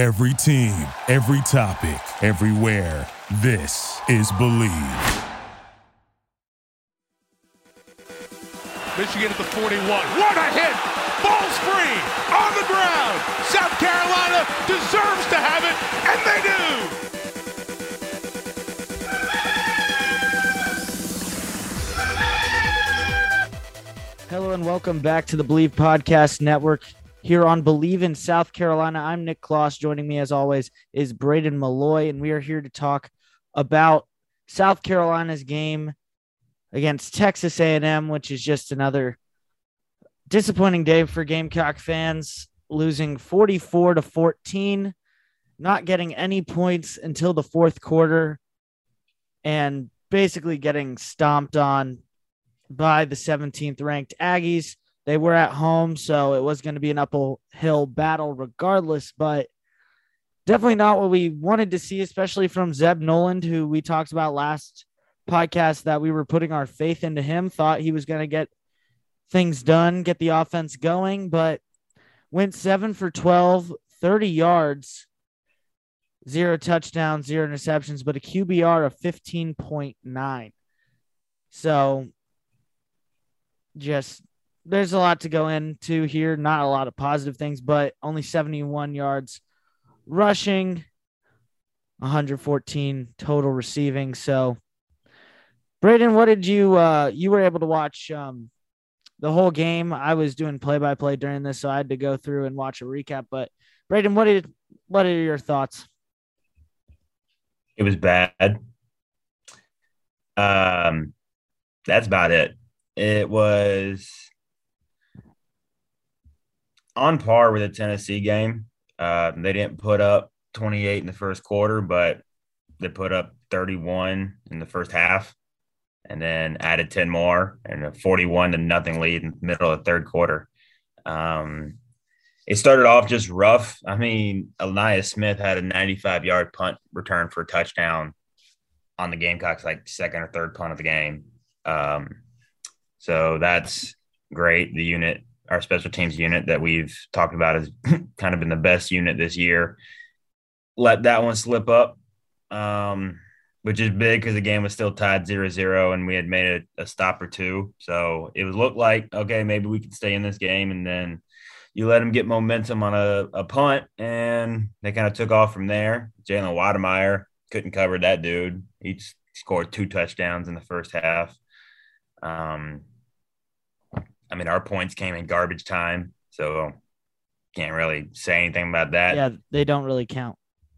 Every team, every topic, everywhere. This is Believe. Michigan at the 41. What a hit! Ball's free on the ground. South Carolina deserves to have it, and they do. Hello and welcome back to the Believe Podcast Network here on Believe in South Carolina. I'm Nick Kloss. Joining me as always is Braden Malloy, and we are here to talk about South Carolina's game against Texas A&M, which is just another disappointing day for Gamecock fans, losing 44 to 14, not getting any points until the fourth quarter, and basically getting stomped on by the 17th ranked Aggies. They were at home, so it was going to be an uphill battle regardless, but definitely not what we wanted to see, especially from Zeb Noland, who we talked about last podcast that we were putting our faith into him, thought he was going to get things done, get the offense going, but went seven for 12, 30 yards, zero touchdowns, zero interceptions, but a QBR of 15.9. So just there's a lot to go into here. Not a lot of positive things, but only 71 yards rushing, 114 total receiving. So, Braden, what did you uh you were able to watch um the whole game? I was doing play by play during this, so I had to go through and watch a recap. But Braden, what did what are your thoughts? It was bad. Um, that's about it. It was on par with the Tennessee game. Uh, they didn't put up 28 in the first quarter, but they put up 31 in the first half and then added 10 more and a 41 to nothing lead in the middle of the third quarter. Um, it started off just rough. I mean, Ainias Smith had a 95 yard punt return for a touchdown on the Gamecocks, like second or third punt of the game. Um, so that's great. The unit, our special teams unit that we've talked about, has kind of been the best unit this year. Let that one slip up, um, which is big because the game was still tied 0 0 and we had made a, a stop or two. So it looked like, okay, maybe we can stay in this game. And then you let them get momentum on a, a punt and they kind of took off from there. Jalen Wydermyer couldn't cover that dude. He scored two touchdowns in the first half. Um, I mean, our points came in garbage time, so can't really say anything about that. Yeah, they don't really count.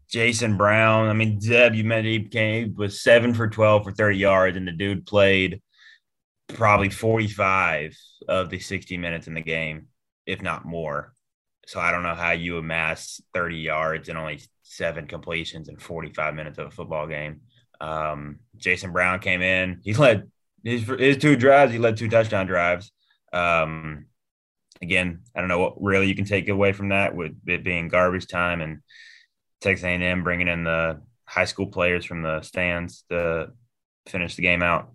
Jason Brown, I mean, Zeb, you mentioned he came was seven for 12 for 30 yards, and the dude played probably 45 of the 60 minutes in the game, if not more. So I don't know how you amass 30 yards and only seven completions in 45 minutes of a football game. Um, Jason Brown came in. He led his, his two drives. He led two touchdown drives. Um, again, I don't know what really you can take away from that with it being garbage time and Texas A&M bringing in the high school players from the stands to finish the game out.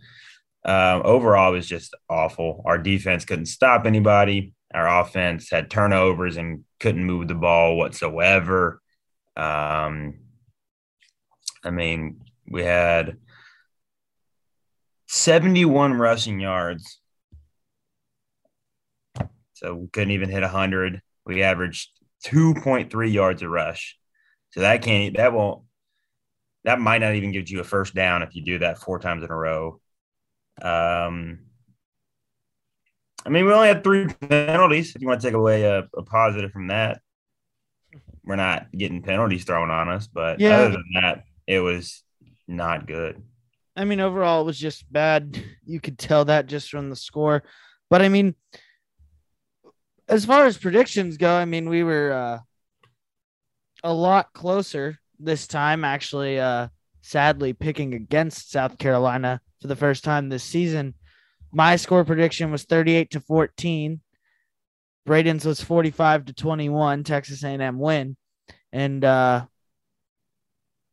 Um, overall, it was just awful. Our defense couldn't stop anybody. Our offense had turnovers and couldn't move the ball whatsoever. Um, I mean, we had 71 rushing yards. So we couldn't even hit 100. We averaged 2.3 yards a rush. So that can't, that won't, that might not even give you a first down if you do that four times in a row. Um, I mean, we only had three penalties. If you want to take away a, a positive from that, we're not getting penalties thrown on us. But Yeah. other than that, it was not good. I mean, overall, it was just bad. You could tell that just from the score. But I mean, as far as predictions go, I mean, we were uh, a lot closer this time, actually, uh, sadly, picking against South Carolina for the first time this season. My score prediction was 38 to 14. Braden's was 45 to 21, Texas A&M win. And uh,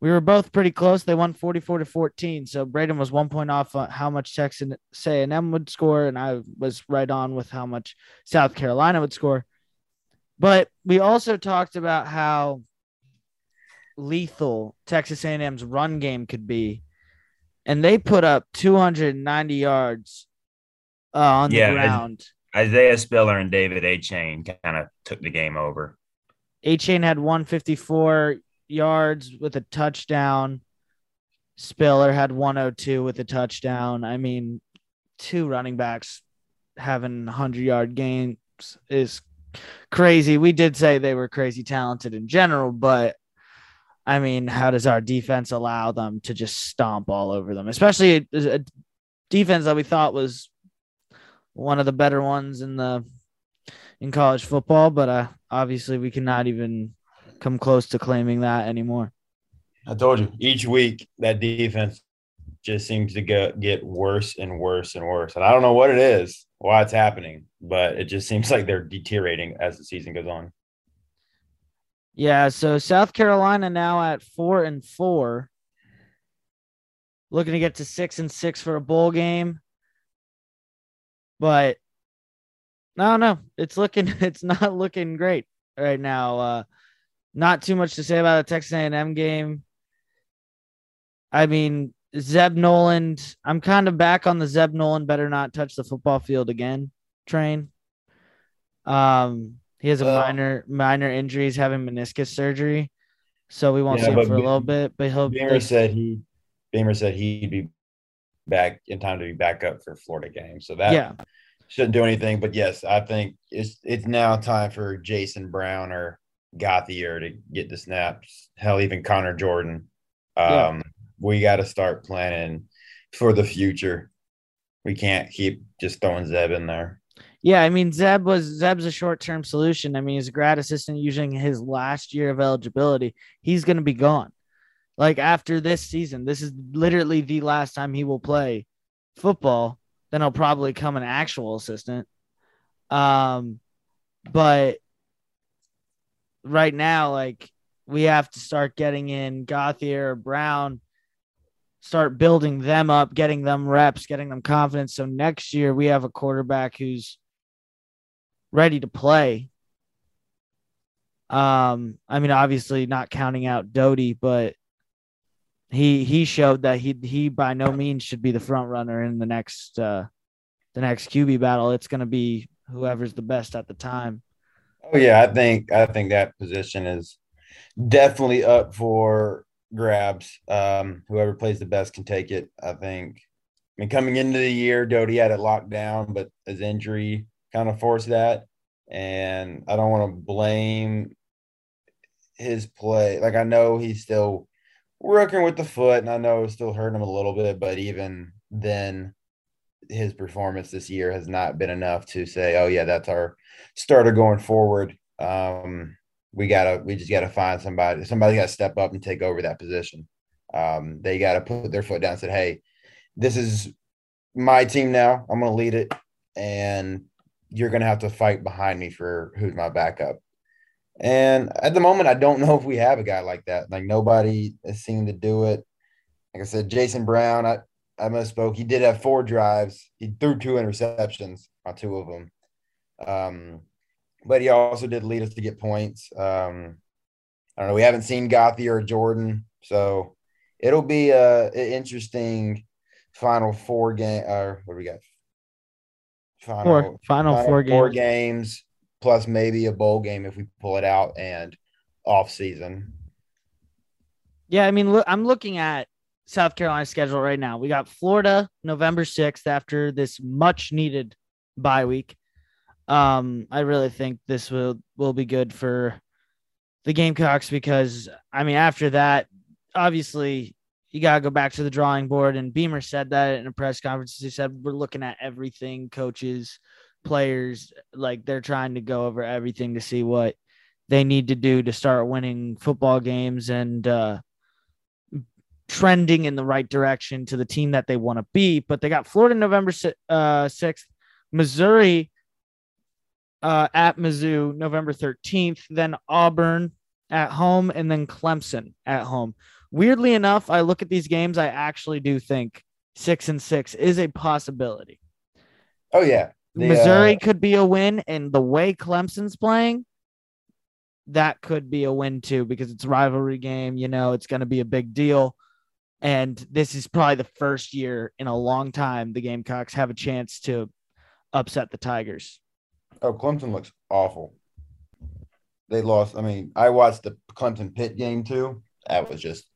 we were both pretty close. They won 44 to 14. So Braden was one point off on how much Texas A&M would score, and I was right on with how much South Carolina would score. But we also talked about how lethal Texas A&M's run game could be, and they put up 290 yards uh, on Yeah, the ground. Isaiah Spiller and David Achane kind of took the game over. Achane had 154 yards with a touchdown. Spiller had 102 with a touchdown. I mean, two running backs having 100 yard games is crazy. We did say they were crazy talented in general, but I mean, how does our defense allow them to just stomp all over them, especially a, a defense that we thought was one of the better ones in the in college football, but uh, obviously we cannot even come close to claiming that anymore. I told you each week that defense just seems to get get worse and worse and worse. And I don't know what it is, why it's happening, but it just seems like they're deteriorating as the season goes on. Yeah, so South Carolina now at four and four, looking to get to six and six for a bowl game. But don't know. It's looking it's not looking great right now. Uh not too much to say about the Texas A&M game. I mean, Zeb Noland, I'm kind of back on the Zeb Noland better not touch the football field again train. Um he has a Well- minor minor injury, he's having meniscus surgery. So we won't Yeah, see him for a little bit, but he'll Beamer said he Beamer said he'd be back in time to be back up for Florida game. So that yeah. shouldn't do anything. But yes, I think it's it's now time for Jason Brown or Gauthier to get the snaps. Hell, even Connor Jordan. Um, Yeah. We got to start planning for the future. We can't keep just throwing Zeb in there. Yeah, I mean Zeb was Zeb's a short term solution. I mean, he's a grad assistant using his last year of eligibility. He's gonna be gone. Like after this season, this is literally the last time he will play football. Then he'll probably come an actual assistant. Um, but right now, like we have to start getting in Gauthier or Brown, start building them up, getting them reps, getting them confidence. So next year we have a quarterback who's ready to play. Um, I mean, obviously not counting out Doty, but he he showed that he he by no means should be the front runner in the next uh the next QB battle. It's gonna be whoever's the best at the time. Oh yeah, I think I think that position is definitely up for grabs. Um, whoever plays the best can take it. I think. I mean, coming into the year, Doty had it locked down, but his injury kind of forced that. And I don't want to blame his play. Like I know he's still working with the foot, and I know it's still hurting him a little bit. But even then, his performance this year has not been enough to say, "Oh yeah, that's our starter going forward." Um, we gotta, we just gotta find somebody. Somebody got to step up and take over that position. Um, they got to put their foot down and said, "Hey, this is my team now. I'm to lead it, and you're to have to fight behind me for who's my backup." And at the moment, I don't know if we have a guy like that. Like nobody has seemed to do it. Like I said, Jason Brown, I, I misspoke. He did have four drives. He threw two interceptions on two of them. Um, but he also did lead us to get points. Um, I don't know. We haven't seen Gauthier or Jordan, so it'll be a, a interesting final four game. Or what do we got? Final Four final, four games. games plus maybe a bowl game if we pull it out and off season. Yeah, I mean, look, I'm looking at South Carolina's schedule right now. We got Florida November 6th after this much needed bye week. Um, I really think this will will be good for the Gamecocks because I mean, after that, obviously you gotta go back to the drawing board. And Beamer said that in a press conference. He said we're looking at everything, coaches, players, like they're trying to go over everything to see what they need to do to start winning football games and uh trending in the right direction to the team that they want to be. But they got Florida November uh, 6th, Missouri uh, at Mizzou November 13th, then Auburn at home, and then Clemson at home. Weirdly enough, I look at these games, I actually do think six and six is a possibility. Oh yeah, The, Missouri uh, could be a win, and the way Clemson's playing, that could be a win too because it's a rivalry game. You know, it's going to be a big deal. And this is probably the first year in a long time the Gamecocks have a chance to upset the Tigers. Oh, Clemson looks awful. They lost. I mean, I watched the Clemson Pitt game too. That was just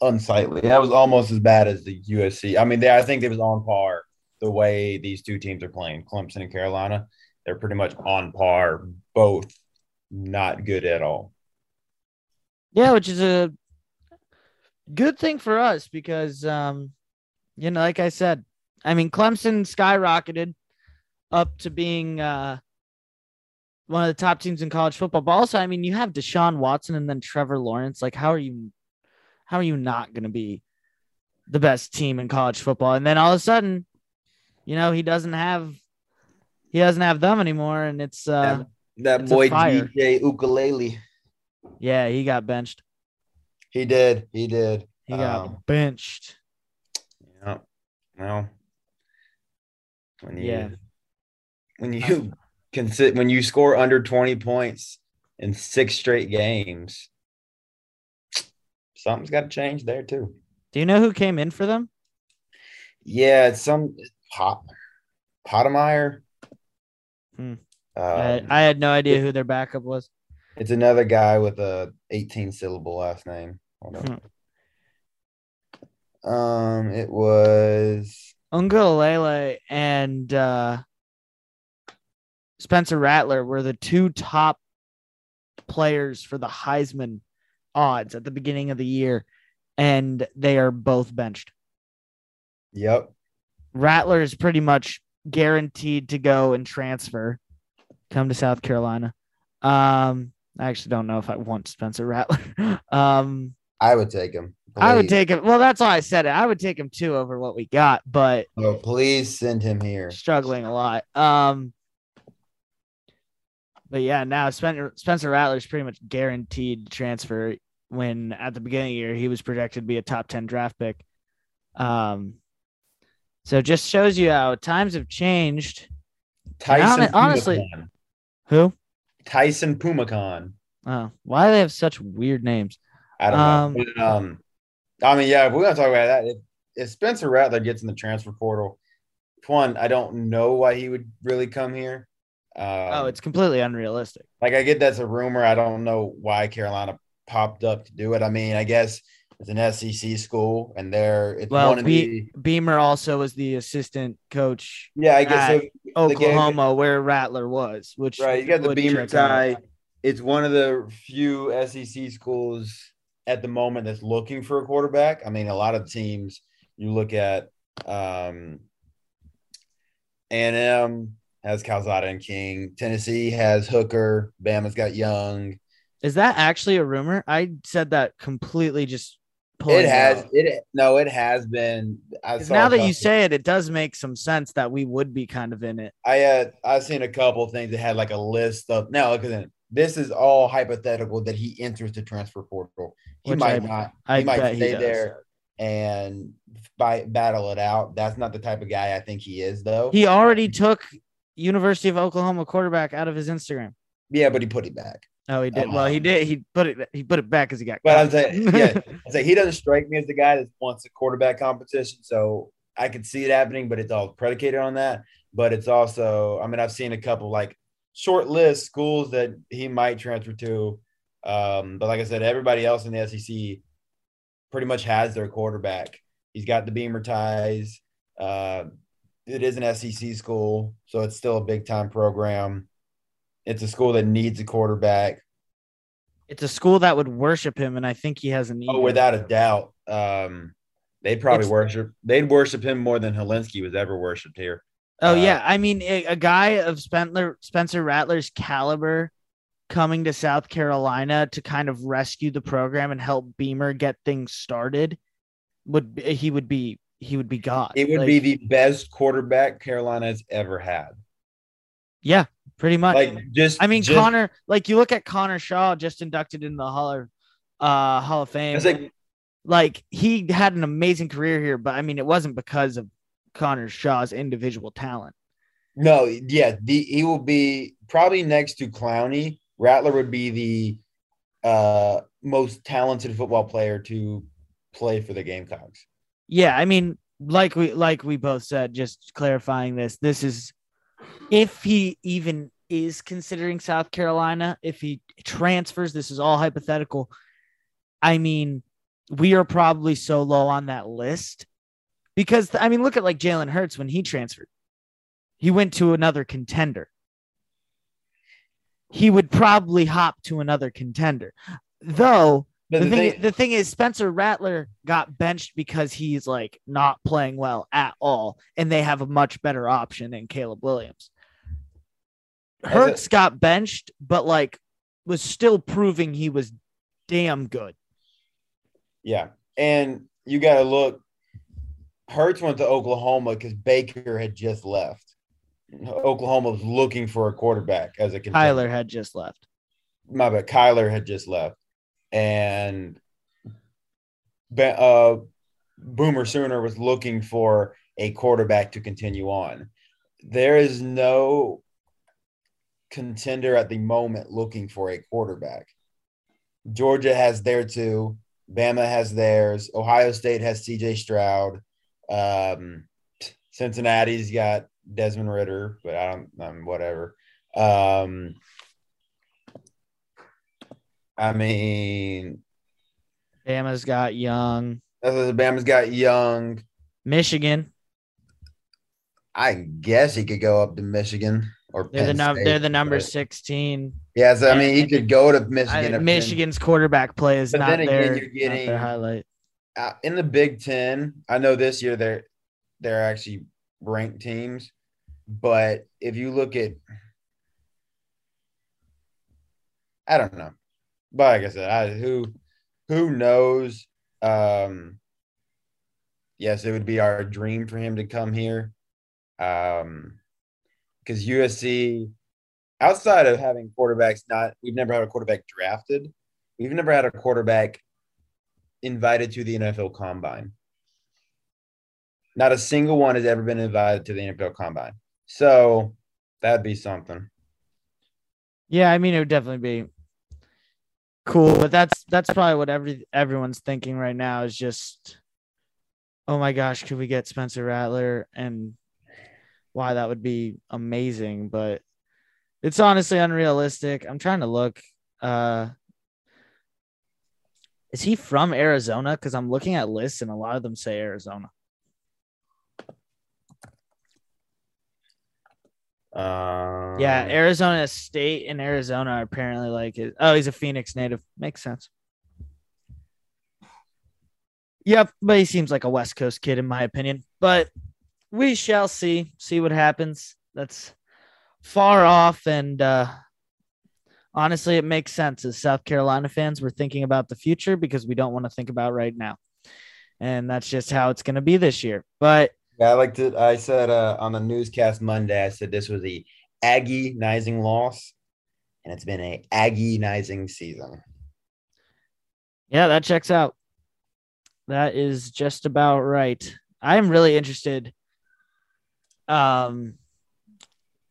unsightly. That was almost as bad as the USC. I mean, they, I think it was on par the way these two teams are playing, Clemson and Carolina. They're pretty much on par, both not good at all. Yeah, which is a good thing for us because, um, you know, like I said, I mean, Clemson skyrocketed up to being uh, one of the top teams in college football. But also, I mean, you have Deshaun Watson and then Trevor Lawrence. Like, how are you? How are you not going to be the best team in college football? And then all of a sudden, you know, he doesn't have he doesn't have them anymore, and it's uh, that, that it's boy. DJ Uiagalelei. yeah, he got benched. He did. He did. He got Um, benched. Yeah. Well, when you Yeah. when you consider when you score under 20 points in six straight games, something's got to change there too. Do you know who came in for them? Yeah, it's some Pot Potemeyer. Hmm. Uh, I, I had no idea who their backup was. It's another guy with a 18 syllable last name. Hold Hmm. Um, it was Uiagalelei and uh, Spencer Rattler were the two top players for the Heisman odds at the beginning of the year, and they are both benched. yep. Rattler is pretty much guaranteed to go and transfer, come to South Carolina. Um, I actually don't know if I want Spencer Rattler. um, I would take him. I would take him. Well, that's why I said it. I would take him too over what we got, but Oh, please send him here. struggling a lot. Um, but yeah, now Spencer Spencer Rattler is pretty much guaranteed transfer. When at the beginning of the year he was projected to be a top ten draft pick. Um, so just shows you how times have changed. Tyson honestly- Who? Taisun Phommachanh. Oh, why do they have such weird names? I don't Um, know. But, um, I mean, yeah, if we're gonna talk about that. If, if Spencer Rattler gets in the transfer portal, one, I don't know why he would really come here. Um, oh, it's completely unrealistic. like I get that's a rumor. I don't know why Carolina popped up to do it. I mean, I guess it's an SEC school, and they're it's Well, one of Be- the Beamer also was the assistant coach yeah. I guess so, the game- Oklahoma, where Rattler was. Which Right, you got the Beamer tie. It's one of the few SEC schools at the moment that's looking for a quarterback. I mean, a lot of teams you look at um A&M has Calzada and King. Tennessee has Hooker. Bama's got Young. Is that actually a rumor? I said that completely just It has out. it no, it has been. I now that you say it, it does make some sense that we would be kind of in it. I had I've seen a couple of things that had like a list of now at. This is all hypothetical that he enters the transfer portal. He Which might I- not. I he might bet he stay there and fight, battle it out. That's not the type of guy I think he is, though. He already took University of Oklahoma quarterback out of his Instagram. yeah, but he put it back. Oh, he did. well, he Um, did. He put it. He put it back as he got. But I'm saying, yeah, I say he doesn't strike me as the guy that wants a quarterback competition. So I could see it happening, but it's all predicated on that. But it's also, I mean, I've seen a couple like short list schools that he might transfer to. Um, but like I said, everybody else in the SEC pretty much has their quarterback. He's got the Beamer ties. Uh, it is an SEC school, so it's still a big time program. It's a school that needs a quarterback. it's a school that would worship him, and I think he has a need. Oh, without a doubt. Um, they'd probably It's- worship. They'd worship him more than Hilinski was ever worshipped here. Oh Uh, yeah, I mean a, a guy of Spencer Spencer Rattler's caliber coming to South Carolina to kind of rescue the program and help Beamer get things started would he would be he would be God. It would Like, be the best quarterback Carolina has ever had. yeah, pretty much. Like just, I mean just, Connor, like you look at Connor Shaw just inducted in the Hall of uh Hall of Fame. It's like like he had an amazing career here, but I mean it wasn't because of Connor Shaw's individual talent. no, yeah, the he will be probably next to Clowney Rattler would be the uh, most talented football player to play for the Gamecocks. Yeah, I mean, like we like we both said, just clarifying this. This is if he even is considering South Carolina, if he transfers, this is all hypothetical. I mean, we are probably so low on that list because I mean, look at like Jalen Hurts when he transferred, he went to another contender. He would probably hop to another contender, though. The, the thing, thing- the thing is, Spencer Rattler got benched because he's like not playing well at all, and they have a much better option in Caleb Williams. Hurts got benched, but like was still proving he was damn good. Yeah. And you got to look. Hurts went to Oklahoma because Baker had just left. Oklahoma was looking for a quarterback as a contender. Kyler had just left. My bad. Kyler had just left. And uh, Boomer Sooner was looking for a quarterback to continue on. There is no contender at the moment looking for a quarterback. Georgia has their two. Bama has theirs. Ohio State has CJ Stroud. Um, Cincinnati's got Desmond Ridder, but I don't, um, whatever. Um, I mean, Bama's got Young. Bama's got Young. Michigan. I guess he could go up to Michigan or They're the Penn num- State, they're the number but- sixteen. Yeah, so I mean, he could go to Michigan. if- Michigan's quarterback play is But not then again, their, you're getting- their highlight. uh, in the Big Ten. I know this year they're they're actually ranked teams, but if you look at, I don't know, but like I said, I, who who knows? Um, yes, it would be our dream for him to come here, um, because USC, outside of having quarterbacks, not we've never had a quarterback drafted. We've never had a quarterback invited to the NFL Combine. Not a single one has ever been invited to the NFL Combine. So that'd be something. Yeah, I mean it would definitely be cool, but that's that's probably what every everyone's thinking right now is just, oh my gosh, could we get Spencer Rattler and why that would be amazing, but it's honestly unrealistic. I'm trying to look. Uh, is he from Arizona? Because I'm looking at lists and a lot of them say Arizona. Um, Yeah, Arizona State and Arizona are apparently like it. Oh, he's a Phoenix native. Makes sense. Yep, but he seems like a West Coast kid in my opinion. But we shall see. See what happens. That's far off and uh honestly it makes sense as South Carolina fans we're thinking about the future because we don't want to think about right now. And that's just how it's going to be this year. But Yeah, I like to. I said uh, on the newscast Monday, I said this was a Aggie-nizing loss, and it's been a Aggie-nizing season. Yeah, that checks out. That is just about right. I'm really interested um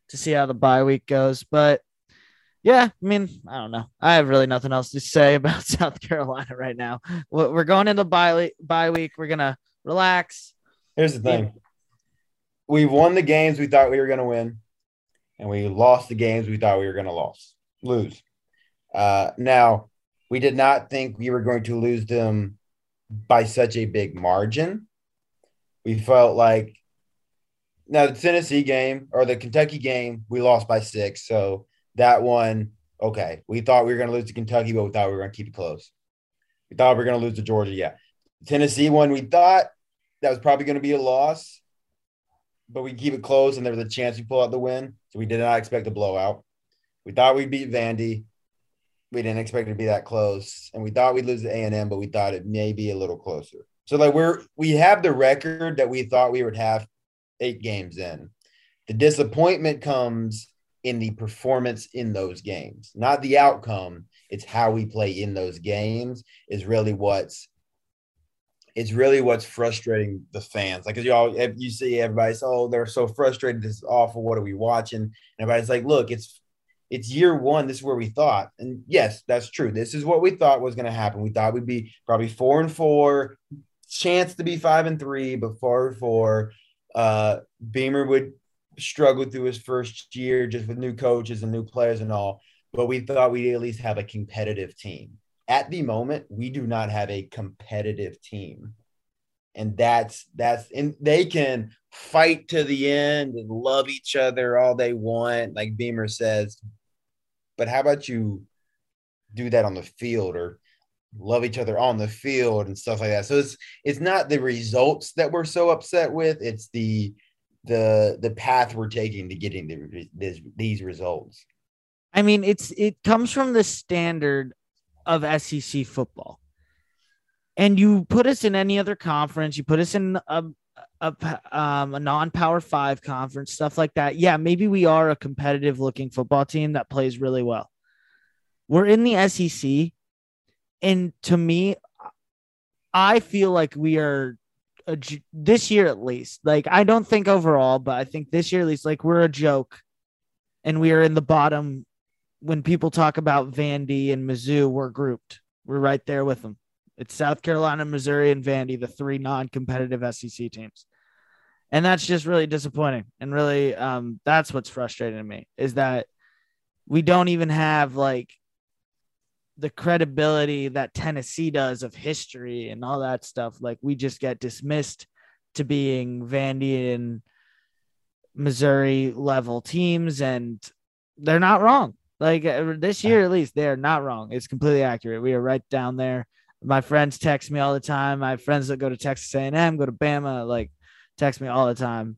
to see how the bye week goes, but yeah, I mean, I don't know. I have really nothing else to say about South Carolina right now. We're going into bye bye week. We're gonna relax. Here's the thing: we've won the games we thought we were going to win, and we lost the games we thought we were going to lose. Lose. Uh, now, we did not think we were going to lose them by such a big margin. We felt like now the Tennessee game or the Kentucky game, we lost by six. So that one, okay. We thought we were going to lose to Kentucky, but we thought we were going to keep it close. We thought we were going to lose to Georgia. Yeah. Tennessee one, we thought that was probably going to be a loss, but we keep it close and there was a chance we pull out the win. So we did not expect a blowout. We thought we'd beat Vandy. We didn't expect it to be that close, and we thought we'd lose to A and M, but we thought it may be a little closer. So like we're we have the record that we thought we would have eight games in. The disappointment comes in the performance in those games, not the outcome. It's how we play in those games is really what's it's really what's frustrating the fans. Like, 'cause you all, you see everybody say, "Oh, they're so frustrated. This is awful. What are we watching?" And everybody's like, "Look, it's it's year one. This is where we thought, and yes, that's true. This is what we thought was going to happen. We thought we'd be probably four and four, chance to be five and three, but four and four. Uh, Beamer would struggle through his first year just with new coaches and new players and all. But we thought we'd at least have a competitive team. At the moment, we do not have a competitive team. And that's that's and they can fight to the end and love each other all they want like beamer says. But how about you do that on the field or love each other on the field and stuff like that? So it's it's not the results that we're so upset with. It's the the the path we're taking to getting the, this, these results. I mean it's it comes from the standard of sec football and you put us in any other conference, you put us in a a, um, a non-power five conference, stuff like that. Yeah, maybe we are a competitive looking football team that plays really well. We're in the SEC, and to me, I feel like we are a, this year at least. Like I don't think overall, but I think this year at least, like we're a joke, and we are in the bottom. When people talk about Vandy and Mizzou, we're grouped. We're right there with them. It's South Carolina, Missouri, and Vandy, the three non-competitive SEC teams. And that's just really disappointing. And really, um, that's what's frustrating to me is that we don't even have like the credibility that Tennessee does of history and all that stuff. Like we just get dismissed to being Vandy and Missouri level teams, and they're not wrong. Like uh, this year, at least, they're not wrong. It's completely accurate. We are right down there my friends text me all the time. My friends that go to Texas A&M, go to Bama, like text me all the time,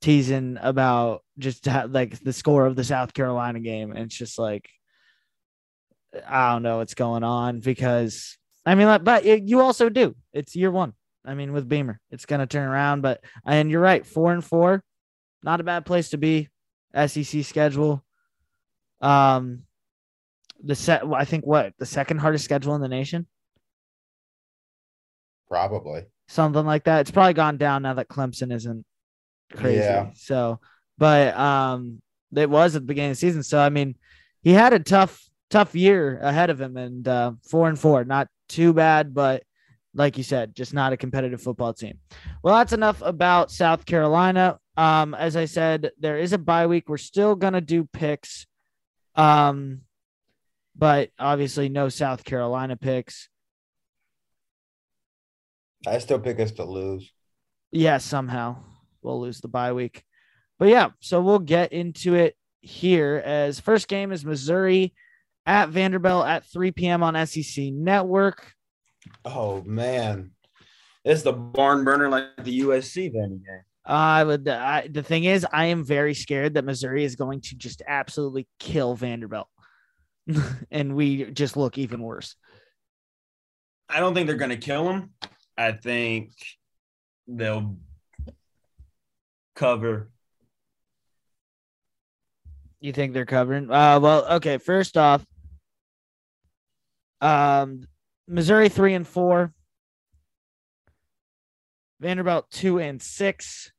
teasing about just like the score of the South Carolina game. And it's just like, I don't know what's going on because I mean, like, but you also do. It's year one. I mean, with Beamer, it's going to turn around. But and you're right, four and four, not a bad place to be. SEC schedule. Um, the set. I think what the second hardest schedule in the nation. Probably something like that. It's probably gone down now that Clemson isn't crazy. Yeah. So, but um, it was at the beginning of the season. So I mean, he had a tough, tough year ahead of him, and uh, four and four, not too bad, but like you said, just not a competitive football team. Well, that's enough about South Carolina. Um, as I said, there is a bye week. We're still gonna do picks, um, but obviously no South Carolina picks. I still pick us to lose. Yeah, somehow we'll lose the bye week. But yeah, so we'll get into it here as first game is Missouri at Vanderbilt at 3 p.m. on SEC Network. Oh man, it's the barn burner like the USC Vandy game. I would. I, the thing is, I am very scared that Missouri is going to just absolutely kill Vanderbilt, and we just look even worse. I don't think they're going to kill them. I think they'll cover. You think they're covering? Uh, well, okay. First off, um, Missouri three and four, Vanderbilt two and six.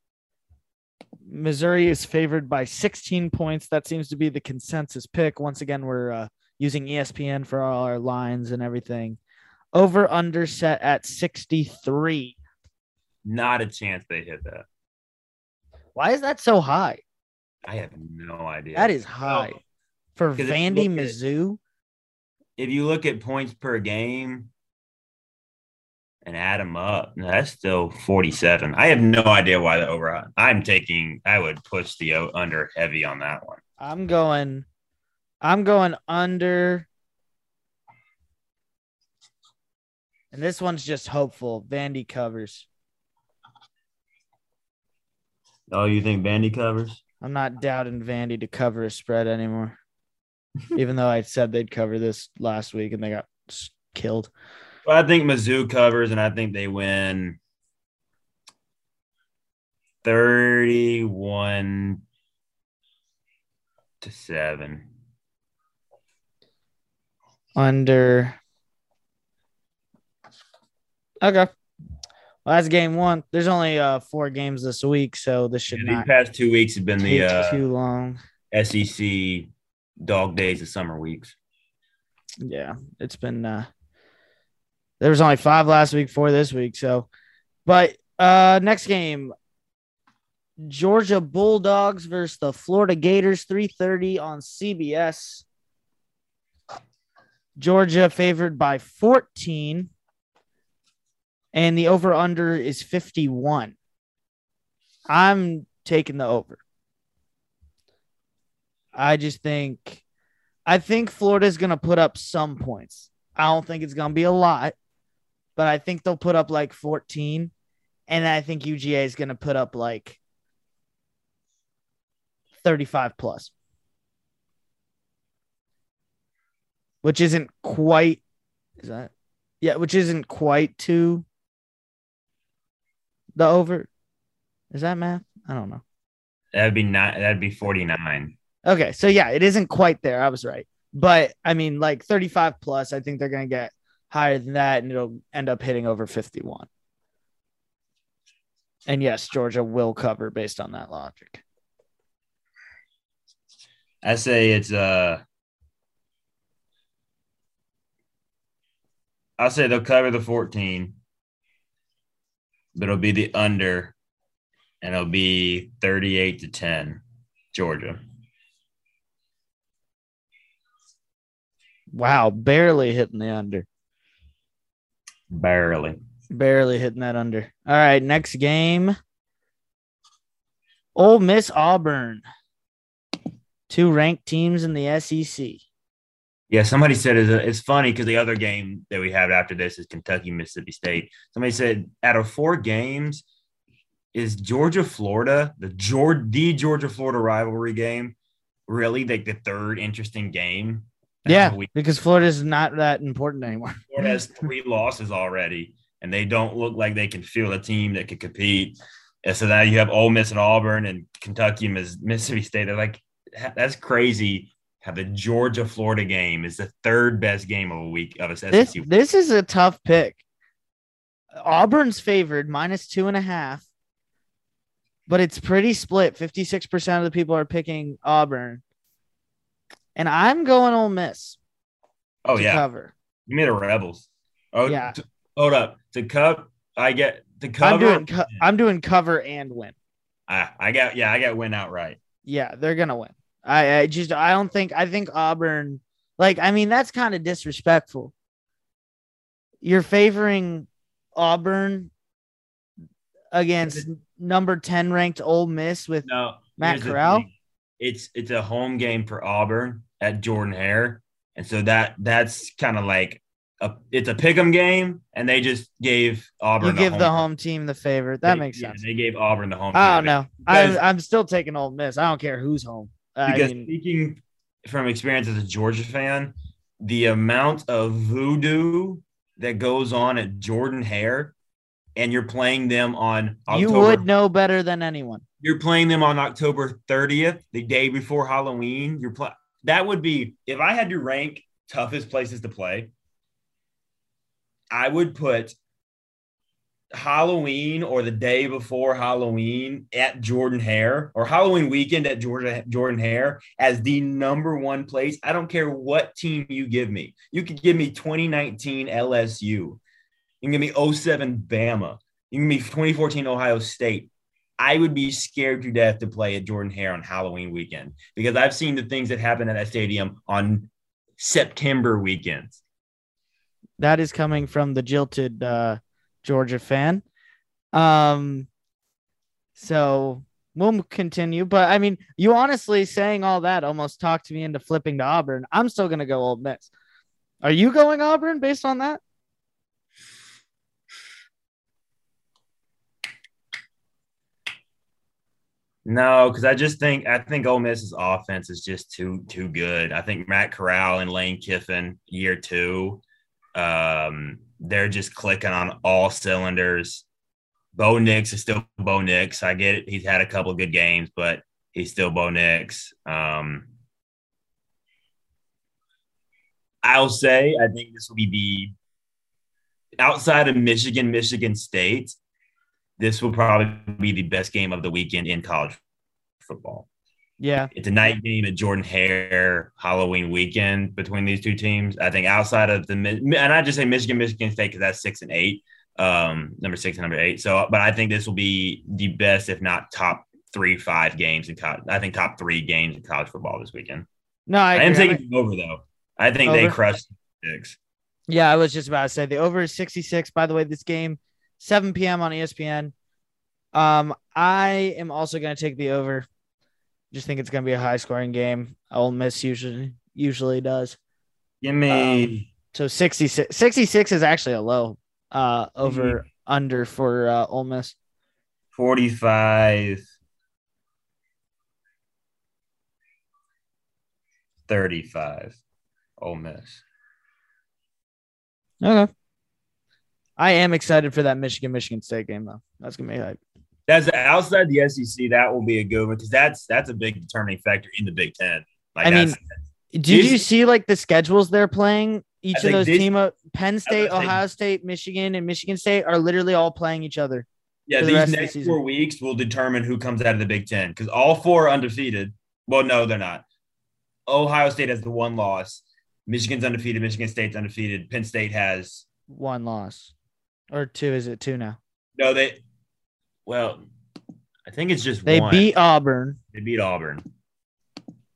Missouri is favored by 16 points. That seems to be the consensus pick. Once again, we're uh, using ESPN for all our lines and everything. Over under set at 63. Not a chance they hit that. Why is that so high? I have no idea. That is high oh. for Vandy Mizzou. If you look at points per game and add them up, that's still 47. I have no idea why the over. I'm taking, I would push the under heavy on that one. I'm going, I'm going under And this one's just hopeful. Vandy covers. Oh, you think Vandy covers? I'm not doubting Vandy to cover a spread anymore. Even though I said they'd cover this last week and they got killed. Well, I think Mizzou covers and I think they win 31 to 7. Under Okay. Well, that's game one. There's only uh four games this week, so this should yeah, not. These past two weeks have been the uh, too long. SEC dog days of summer weeks. Yeah, it's been uh there was only five last week, four this week. So but uh next game. Georgia Bulldogs versus the Florida Gators, 3:30 on CBS. Georgia favored by 14 and the over under is 51. I'm taking the over. I just think I think Florida's going to put up some points. I don't think it's going to be a lot, but I think they'll put up like 14 and I think UGA is going to put up like 35 plus. Which isn't quite is that yeah, which isn't quite to the over. Is that math? I don't know. That'd be not. That'd be forty nine. Okay, so yeah, it isn't quite there. I was right, but I mean, like thirty five plus. I think they're gonna get higher than that, and it'll end up hitting over fifty one. And yes, Georgia will cover based on that logic. I say it's uh I'll say they'll cover the 14, but it'll be the under, and it'll be 38 to 10, Georgia. Wow, barely hitting the under. Barely. Barely hitting that under. All right, next game. Ole Miss Auburn. Two ranked teams in the SEC. Yeah, somebody said it's, uh, it's funny because the other game that we have after this is Kentucky Mississippi State. Somebody said out of four games, is Georgia Florida the Georgia the Georgia Florida rivalry game really like the third interesting game? Yeah, because Florida's not that important anymore. Florida has three losses already, and they don't look like they can field a team that could compete. And so now you have Ole Miss and Auburn and Kentucky and Mississippi State. They're like, that's crazy. How the Georgia Florida game is the third best game of a week of a SEC. This this is a tough pick. Auburn's favored minus two and a half, but it's pretty split. Fifty six percent of the people are picking Auburn, and I'm going Ole Miss oh to yeah, cover. you made a Rebels. Oh Yeah. t- hold up. To cup, I get to cover. I'm doing co- I'm doing cover and win. I, I got yeah, I got win outright. Yeah, they're gonna win. I, I just I don't think I think Auburn like I mean that's kind of disrespectful. You're favoring Auburn against number 10 ranked Ole Miss with No, Matt Corral? It's it's a home game for Auburn at Jordan Hare, and so that that's kind of like a it's a pick'em game, and they just gave Auburn. you give the home team the favor. That they- makes yeah, sense. They gave Auburn the home. I don't know. I'm I'm still taking Ole Miss. I don't care who's home. I because mean, speaking from experience as a Georgia fan, the amount of voodoo that goes on at Jordan Hare, and you're playing them on October, you would know better than anyone. you're playing them on October 30th, the day before Halloween. You're playing that would be if I had to rank toughest places to play, I would put Halloween or the day before Halloween at Jordan Hare or Halloween weekend at Georgia Jordan Hare as the number one place. I don't care what team you give me. You could give me 2019 LSU. You can give me 07 Bama. You can give me 2014 Ohio State. I would be scared to death to play at Jordan Hare on Halloween weekend because I've seen the things that happen at that stadium on September weekends. That is coming from the jilted uh, Georgia fan. Um, so we'll continue. But I mean, you honestly saying all that almost talked me into flipping to Auburn. I'm still gonna go Ole Miss. Are you going Auburn based on that? No, because I just think I think Ole Miss's offense is just too too good. I think Matt Corral and Lane Kiffin year two, um, they're just clicking on all cylinders. Bo Nix is still Bo Nix. I get it; he's had a couple good games, but he's still Bo Nix. Um, I'll say I think this will be the outside of Michigan, Michigan State this will probably be the best game of the weekend in college football. Yeah. It's a night game at Jordan Hare Halloween weekend between these two teams. I think outside of the and I just say Michigan, Michigan State because that's six and eight, um, number six and number eight. So, but I think this will be the best, if not top three, five games in college. I think top three games in college football this weekend. No, I, I am taking over though. I think Over? they crushed six. Yeah, I was just about to say the over is 66. By the way, this game, 7 p.m. on ESPN. Um, I am also going to take the over. Just think it's going to be a high scoring game. Ole Miss usually usually does. Give me So 66, 66 is actually a low uh over under for uh, Ole Miss. 45 35 Ole Miss. Okay. I am excited for that Michigan Michigan State game though. That's gonna be hype. That's outside the SEC. That will be a good one because that's that's a big determining factor in the Big Ten. Like I mean, Did These- you see like the schedules they're playing? Each I of those these- team uh, Penn State, Ohio State, Michigan, and Michigan State are literally all playing each other. yeah, these the next season. four weeks will determine who comes out of the Big Ten because all four are undefeated. Well, no, they're not. Ohio State has the one loss. Michigan's undefeated. Michigan State's undefeated. Penn State has One loss. Or two, is it two now? no. They well, I think it's just They one. beat Auburn they beat Auburn.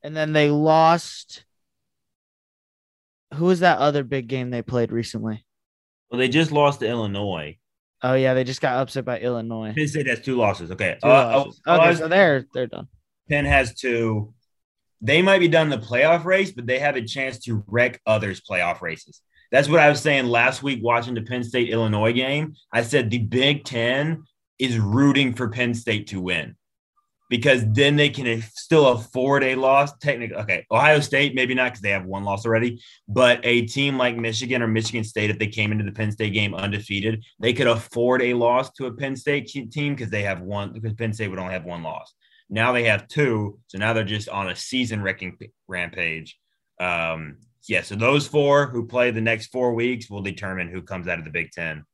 and then they lost. Who was that other big game they played recently? Well, they just lost to Illinois. Oh yeah, they just got upset by Illinois. Penn State has two losses. Okay. Two Uh, losses. oh, okay, Ohio so they're there. they're done. Penn has two. They might be done in the playoff race, but they have a chance to wreck others' playoff races. That's what I was saying last week watching the Penn State Illinois game. I said the Big Ten is rooting for Penn State to win because then they can still afford a loss. Technically, okay, Ohio State, maybe not because they have one loss already, but a team like Michigan or Michigan State, if they came into the Penn State game undefeated, they could afford a loss to a Penn State team because they have one, because Penn State would only have one loss. Now they have two, so now they're just on a season wrecking rampage. Um, yeah, so those four who play the next four weeks will determine who comes out of the Big Ten.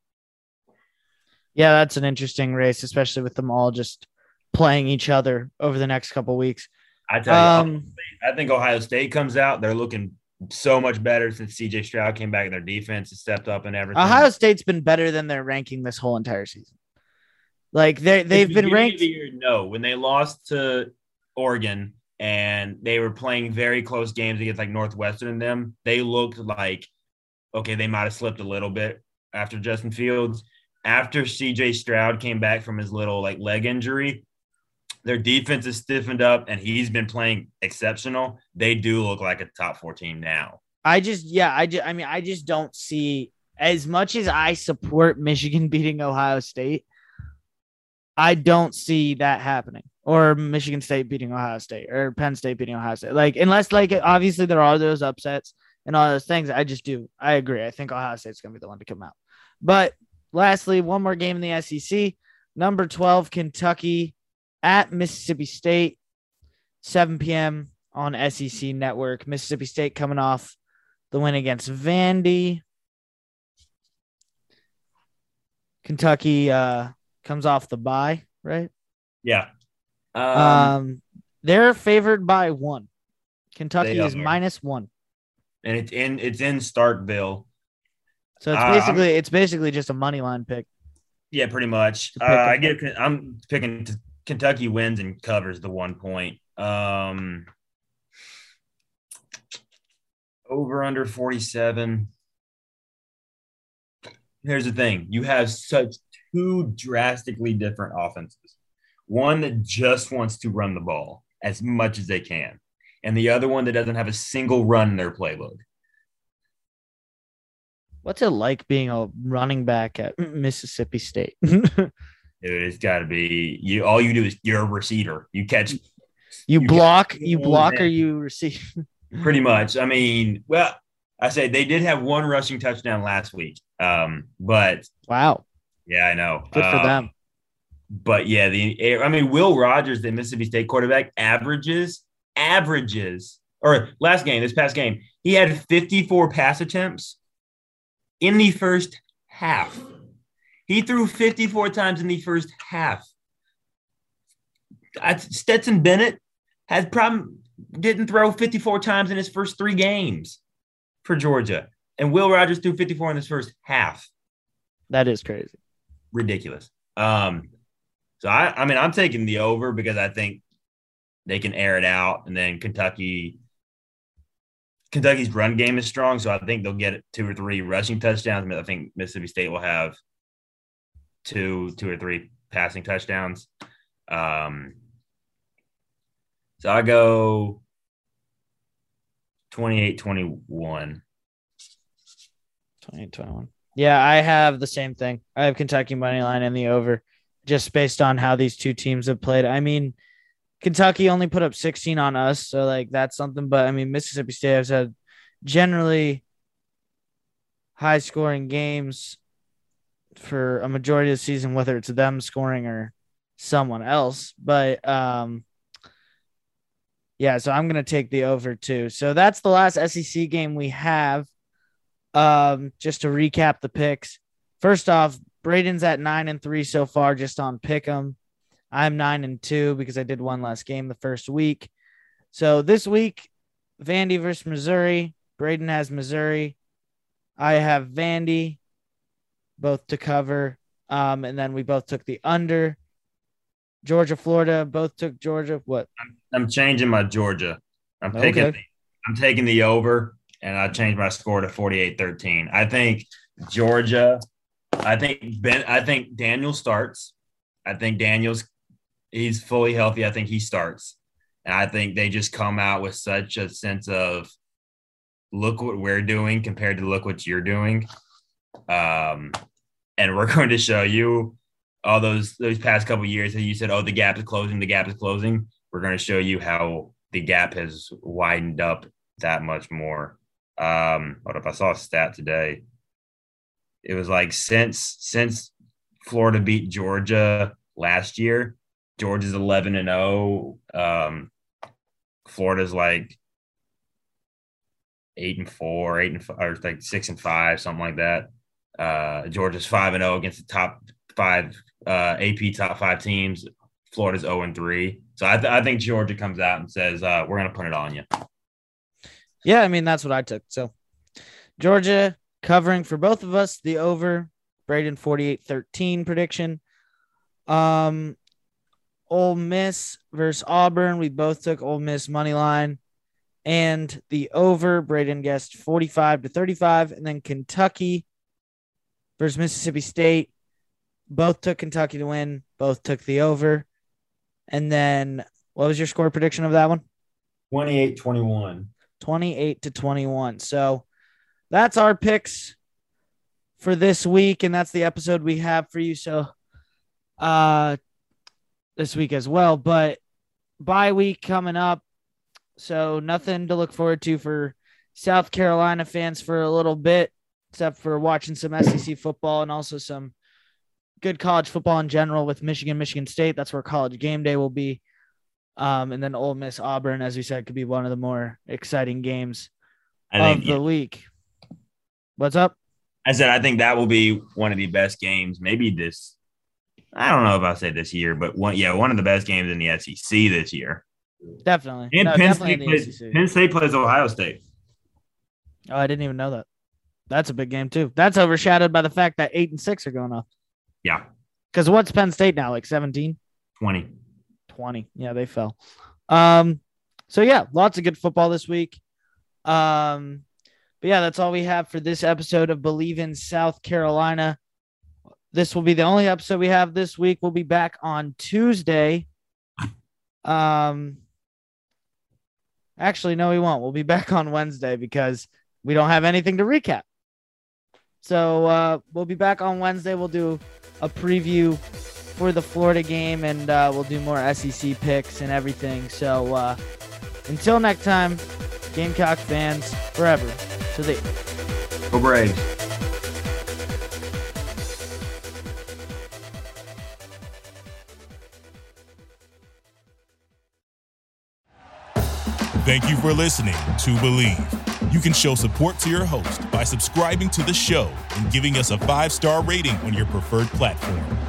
Yeah, that's an interesting race, especially with them all just playing each other over the next couple weeks. I tell you, Um, I think Ohio State comes out. They're looking so much better since CJ Stroud came back. Their defense has stepped up and everything. Ohio State's been better than their ranking this whole entire season. Like they they've been ranked. the year, no, when they lost to Oregon and they were playing very close games against like Northwestern and them, they looked like okay, they might have slipped a little bit after Justin Fields. After CJ Stroud came back from his little like leg injury, their defense is stiffened up and he's been playing exceptional. They do look like a top four team now. I just yeah, I just I mean I just don't see as much as I support Michigan beating Ohio State. I don't see that happening. Or Michigan State beating Ohio State or Penn State beating Ohio State. Like unless like obviously there are those upsets and all those things. I just do. I agree. I think Ohio State's gonna be the one to come out. But lastly, one more game in the SEC. Number 12, Kentucky at Mississippi State, 7 p.m. on SEC Network. Mississippi State coming off the win against Vandy. Kentucky uh, comes off the bye, right? Yeah. Um, Um, they're favored by one. Kentucky is minus one. and it's in it's in Starkville. So it's Uh, basically it's basically just a money line pick. Yeah, pretty much. Uh, I get. I'm picking t- Kentucky wins and covers the one point. Um, over under forty seven. Here's the thing: you have such two drastically different offenses. One that just wants to run the ball as much as they can, and the other one that doesn't have a single run in their playbook. What's it like being a running back at Mississippi State? Dude, it's got to be you. All you do is you're a receiver. You catch you You block, get- you block, or you receive. Pretty much. I mean, well, I say they did have one rushing touchdown last week. Um, but Wow, yeah, I know. good for Um, them. But yeah, the I mean, Will Rogers, the Mississippi State quarterback, averages averages or last game, this past game, he had 54 pass attempts in the first half. He threw 54 times in the first half. Stetson Bennett had problem didn't throw 54 times in his first three games for Georgia. And Will Rogers threw 54 in his first half. That is crazy. Ridiculous. Um, so I, I mean, I'm taking the over because I think they can air it out, and then Kentucky, Kentucky's run game is strong, so I think they'll get two or three rushing touchdowns. I think Mississippi State will have two, two or three passing touchdowns. Um, so I go 28 21. 28 21. Yeah, I have the same thing. I have Kentucky money line and the over just based on how these two teams have played. I mean, Kentucky only put up 16 on us, so like that's something, but I mean, Mississippi State has had generally high scoring games for a majority of the season, whether it's them scoring or someone else. But um yeah, so I'm gonna take the over too. So that's the last SEC game we have. Um, just to recap the picks. First off, Braden's at nine and three so far, just on pick'em. I'm nine and two because I did one last game the first week. So this week, Vandy versus Missouri. Braden has Missouri. I have Vandy, both to cover. Um, and then we both took the under. Georgia, Florida, both took Georgia. What? I'm, I'm changing my Georgia. I'm picking. Okay. I'm taking the over, and I changed my score to 48-13. I think Georgia. I think Ben. I think Daniel starts. I think Daniel's. He's fully healthy. I think he starts, and I think they just come out with such a sense of, look what we're doing compared to look what you're doing, um, and we're going to show you all those those past couple years that you said, oh, the gap is closing, the gap is closing. We're going to show you how the gap has widened up that much more. Um, what if I saw a stat today? It was like since since Florida beat Georgia last year, Georgia's eleven and zero. Um, Florida's like eight and four, eight and five, or like six and five, something like that. Uh, Georgia's five and zero against the top five uh, AP top five teams. Florida's zero and three. So I, th- I think Georgia comes out and says, uh, "We're going to put it on you." Yeah, I mean that's what I took. So Georgia covering for both of us the over. Braden 48-13 prediction. Um Ole Miss versus Auburn. We both took Ole Miss money line and the over. Braden guessed 45 to 35. And then Kentucky versus Mississippi State. Both took Kentucky to win. Both took the over. And then what was your score prediction of that one? 28-21. 28 to 21. So that's our picks for this week and that's the episode we have for you so uh this week as well, but bye week coming up. So nothing to look forward to for South Carolina fans for a little bit except for watching some SEC football and also some good college football in general with Michigan, Michigan State. That's where college game day will be. Um, and then Ole Miss Auburn, as we said, could be one of the more exciting games I of think the week. What's up? I said I think that will be one of the best games, maybe this. I don't know if I'll say this year, but one, yeah, one of the best games in the SEC this year. Definitely. And No, Penn, definitely State plays, Penn State plays Ohio State. Oh, I didn't even know that. That's a big game too. That's overshadowed by the fact that eight and six are going off. Yeah, Because what's Penn State now? Like 17, twenty. 20. Yeah, they fell. Um, so yeah, lots of good football this week. Um, but yeah, that's all we have for this episode of Bleav in South Carolina. This will be the only episode we have this week. We'll be back on Tuesday. Um, actually, no, we won't. We'll be back on Wednesday because we don't have anything to recap. So uh, we'll be back on Wednesday. We'll do a preview for the Florida game, and uh, we'll do more SEC picks and everything. So uh, until next time, Gamecock fans forever to the. Go Braves. Thank you for listening to Bleav. You can show support to your host by subscribing to the show and giving us a five star rating on your preferred platform.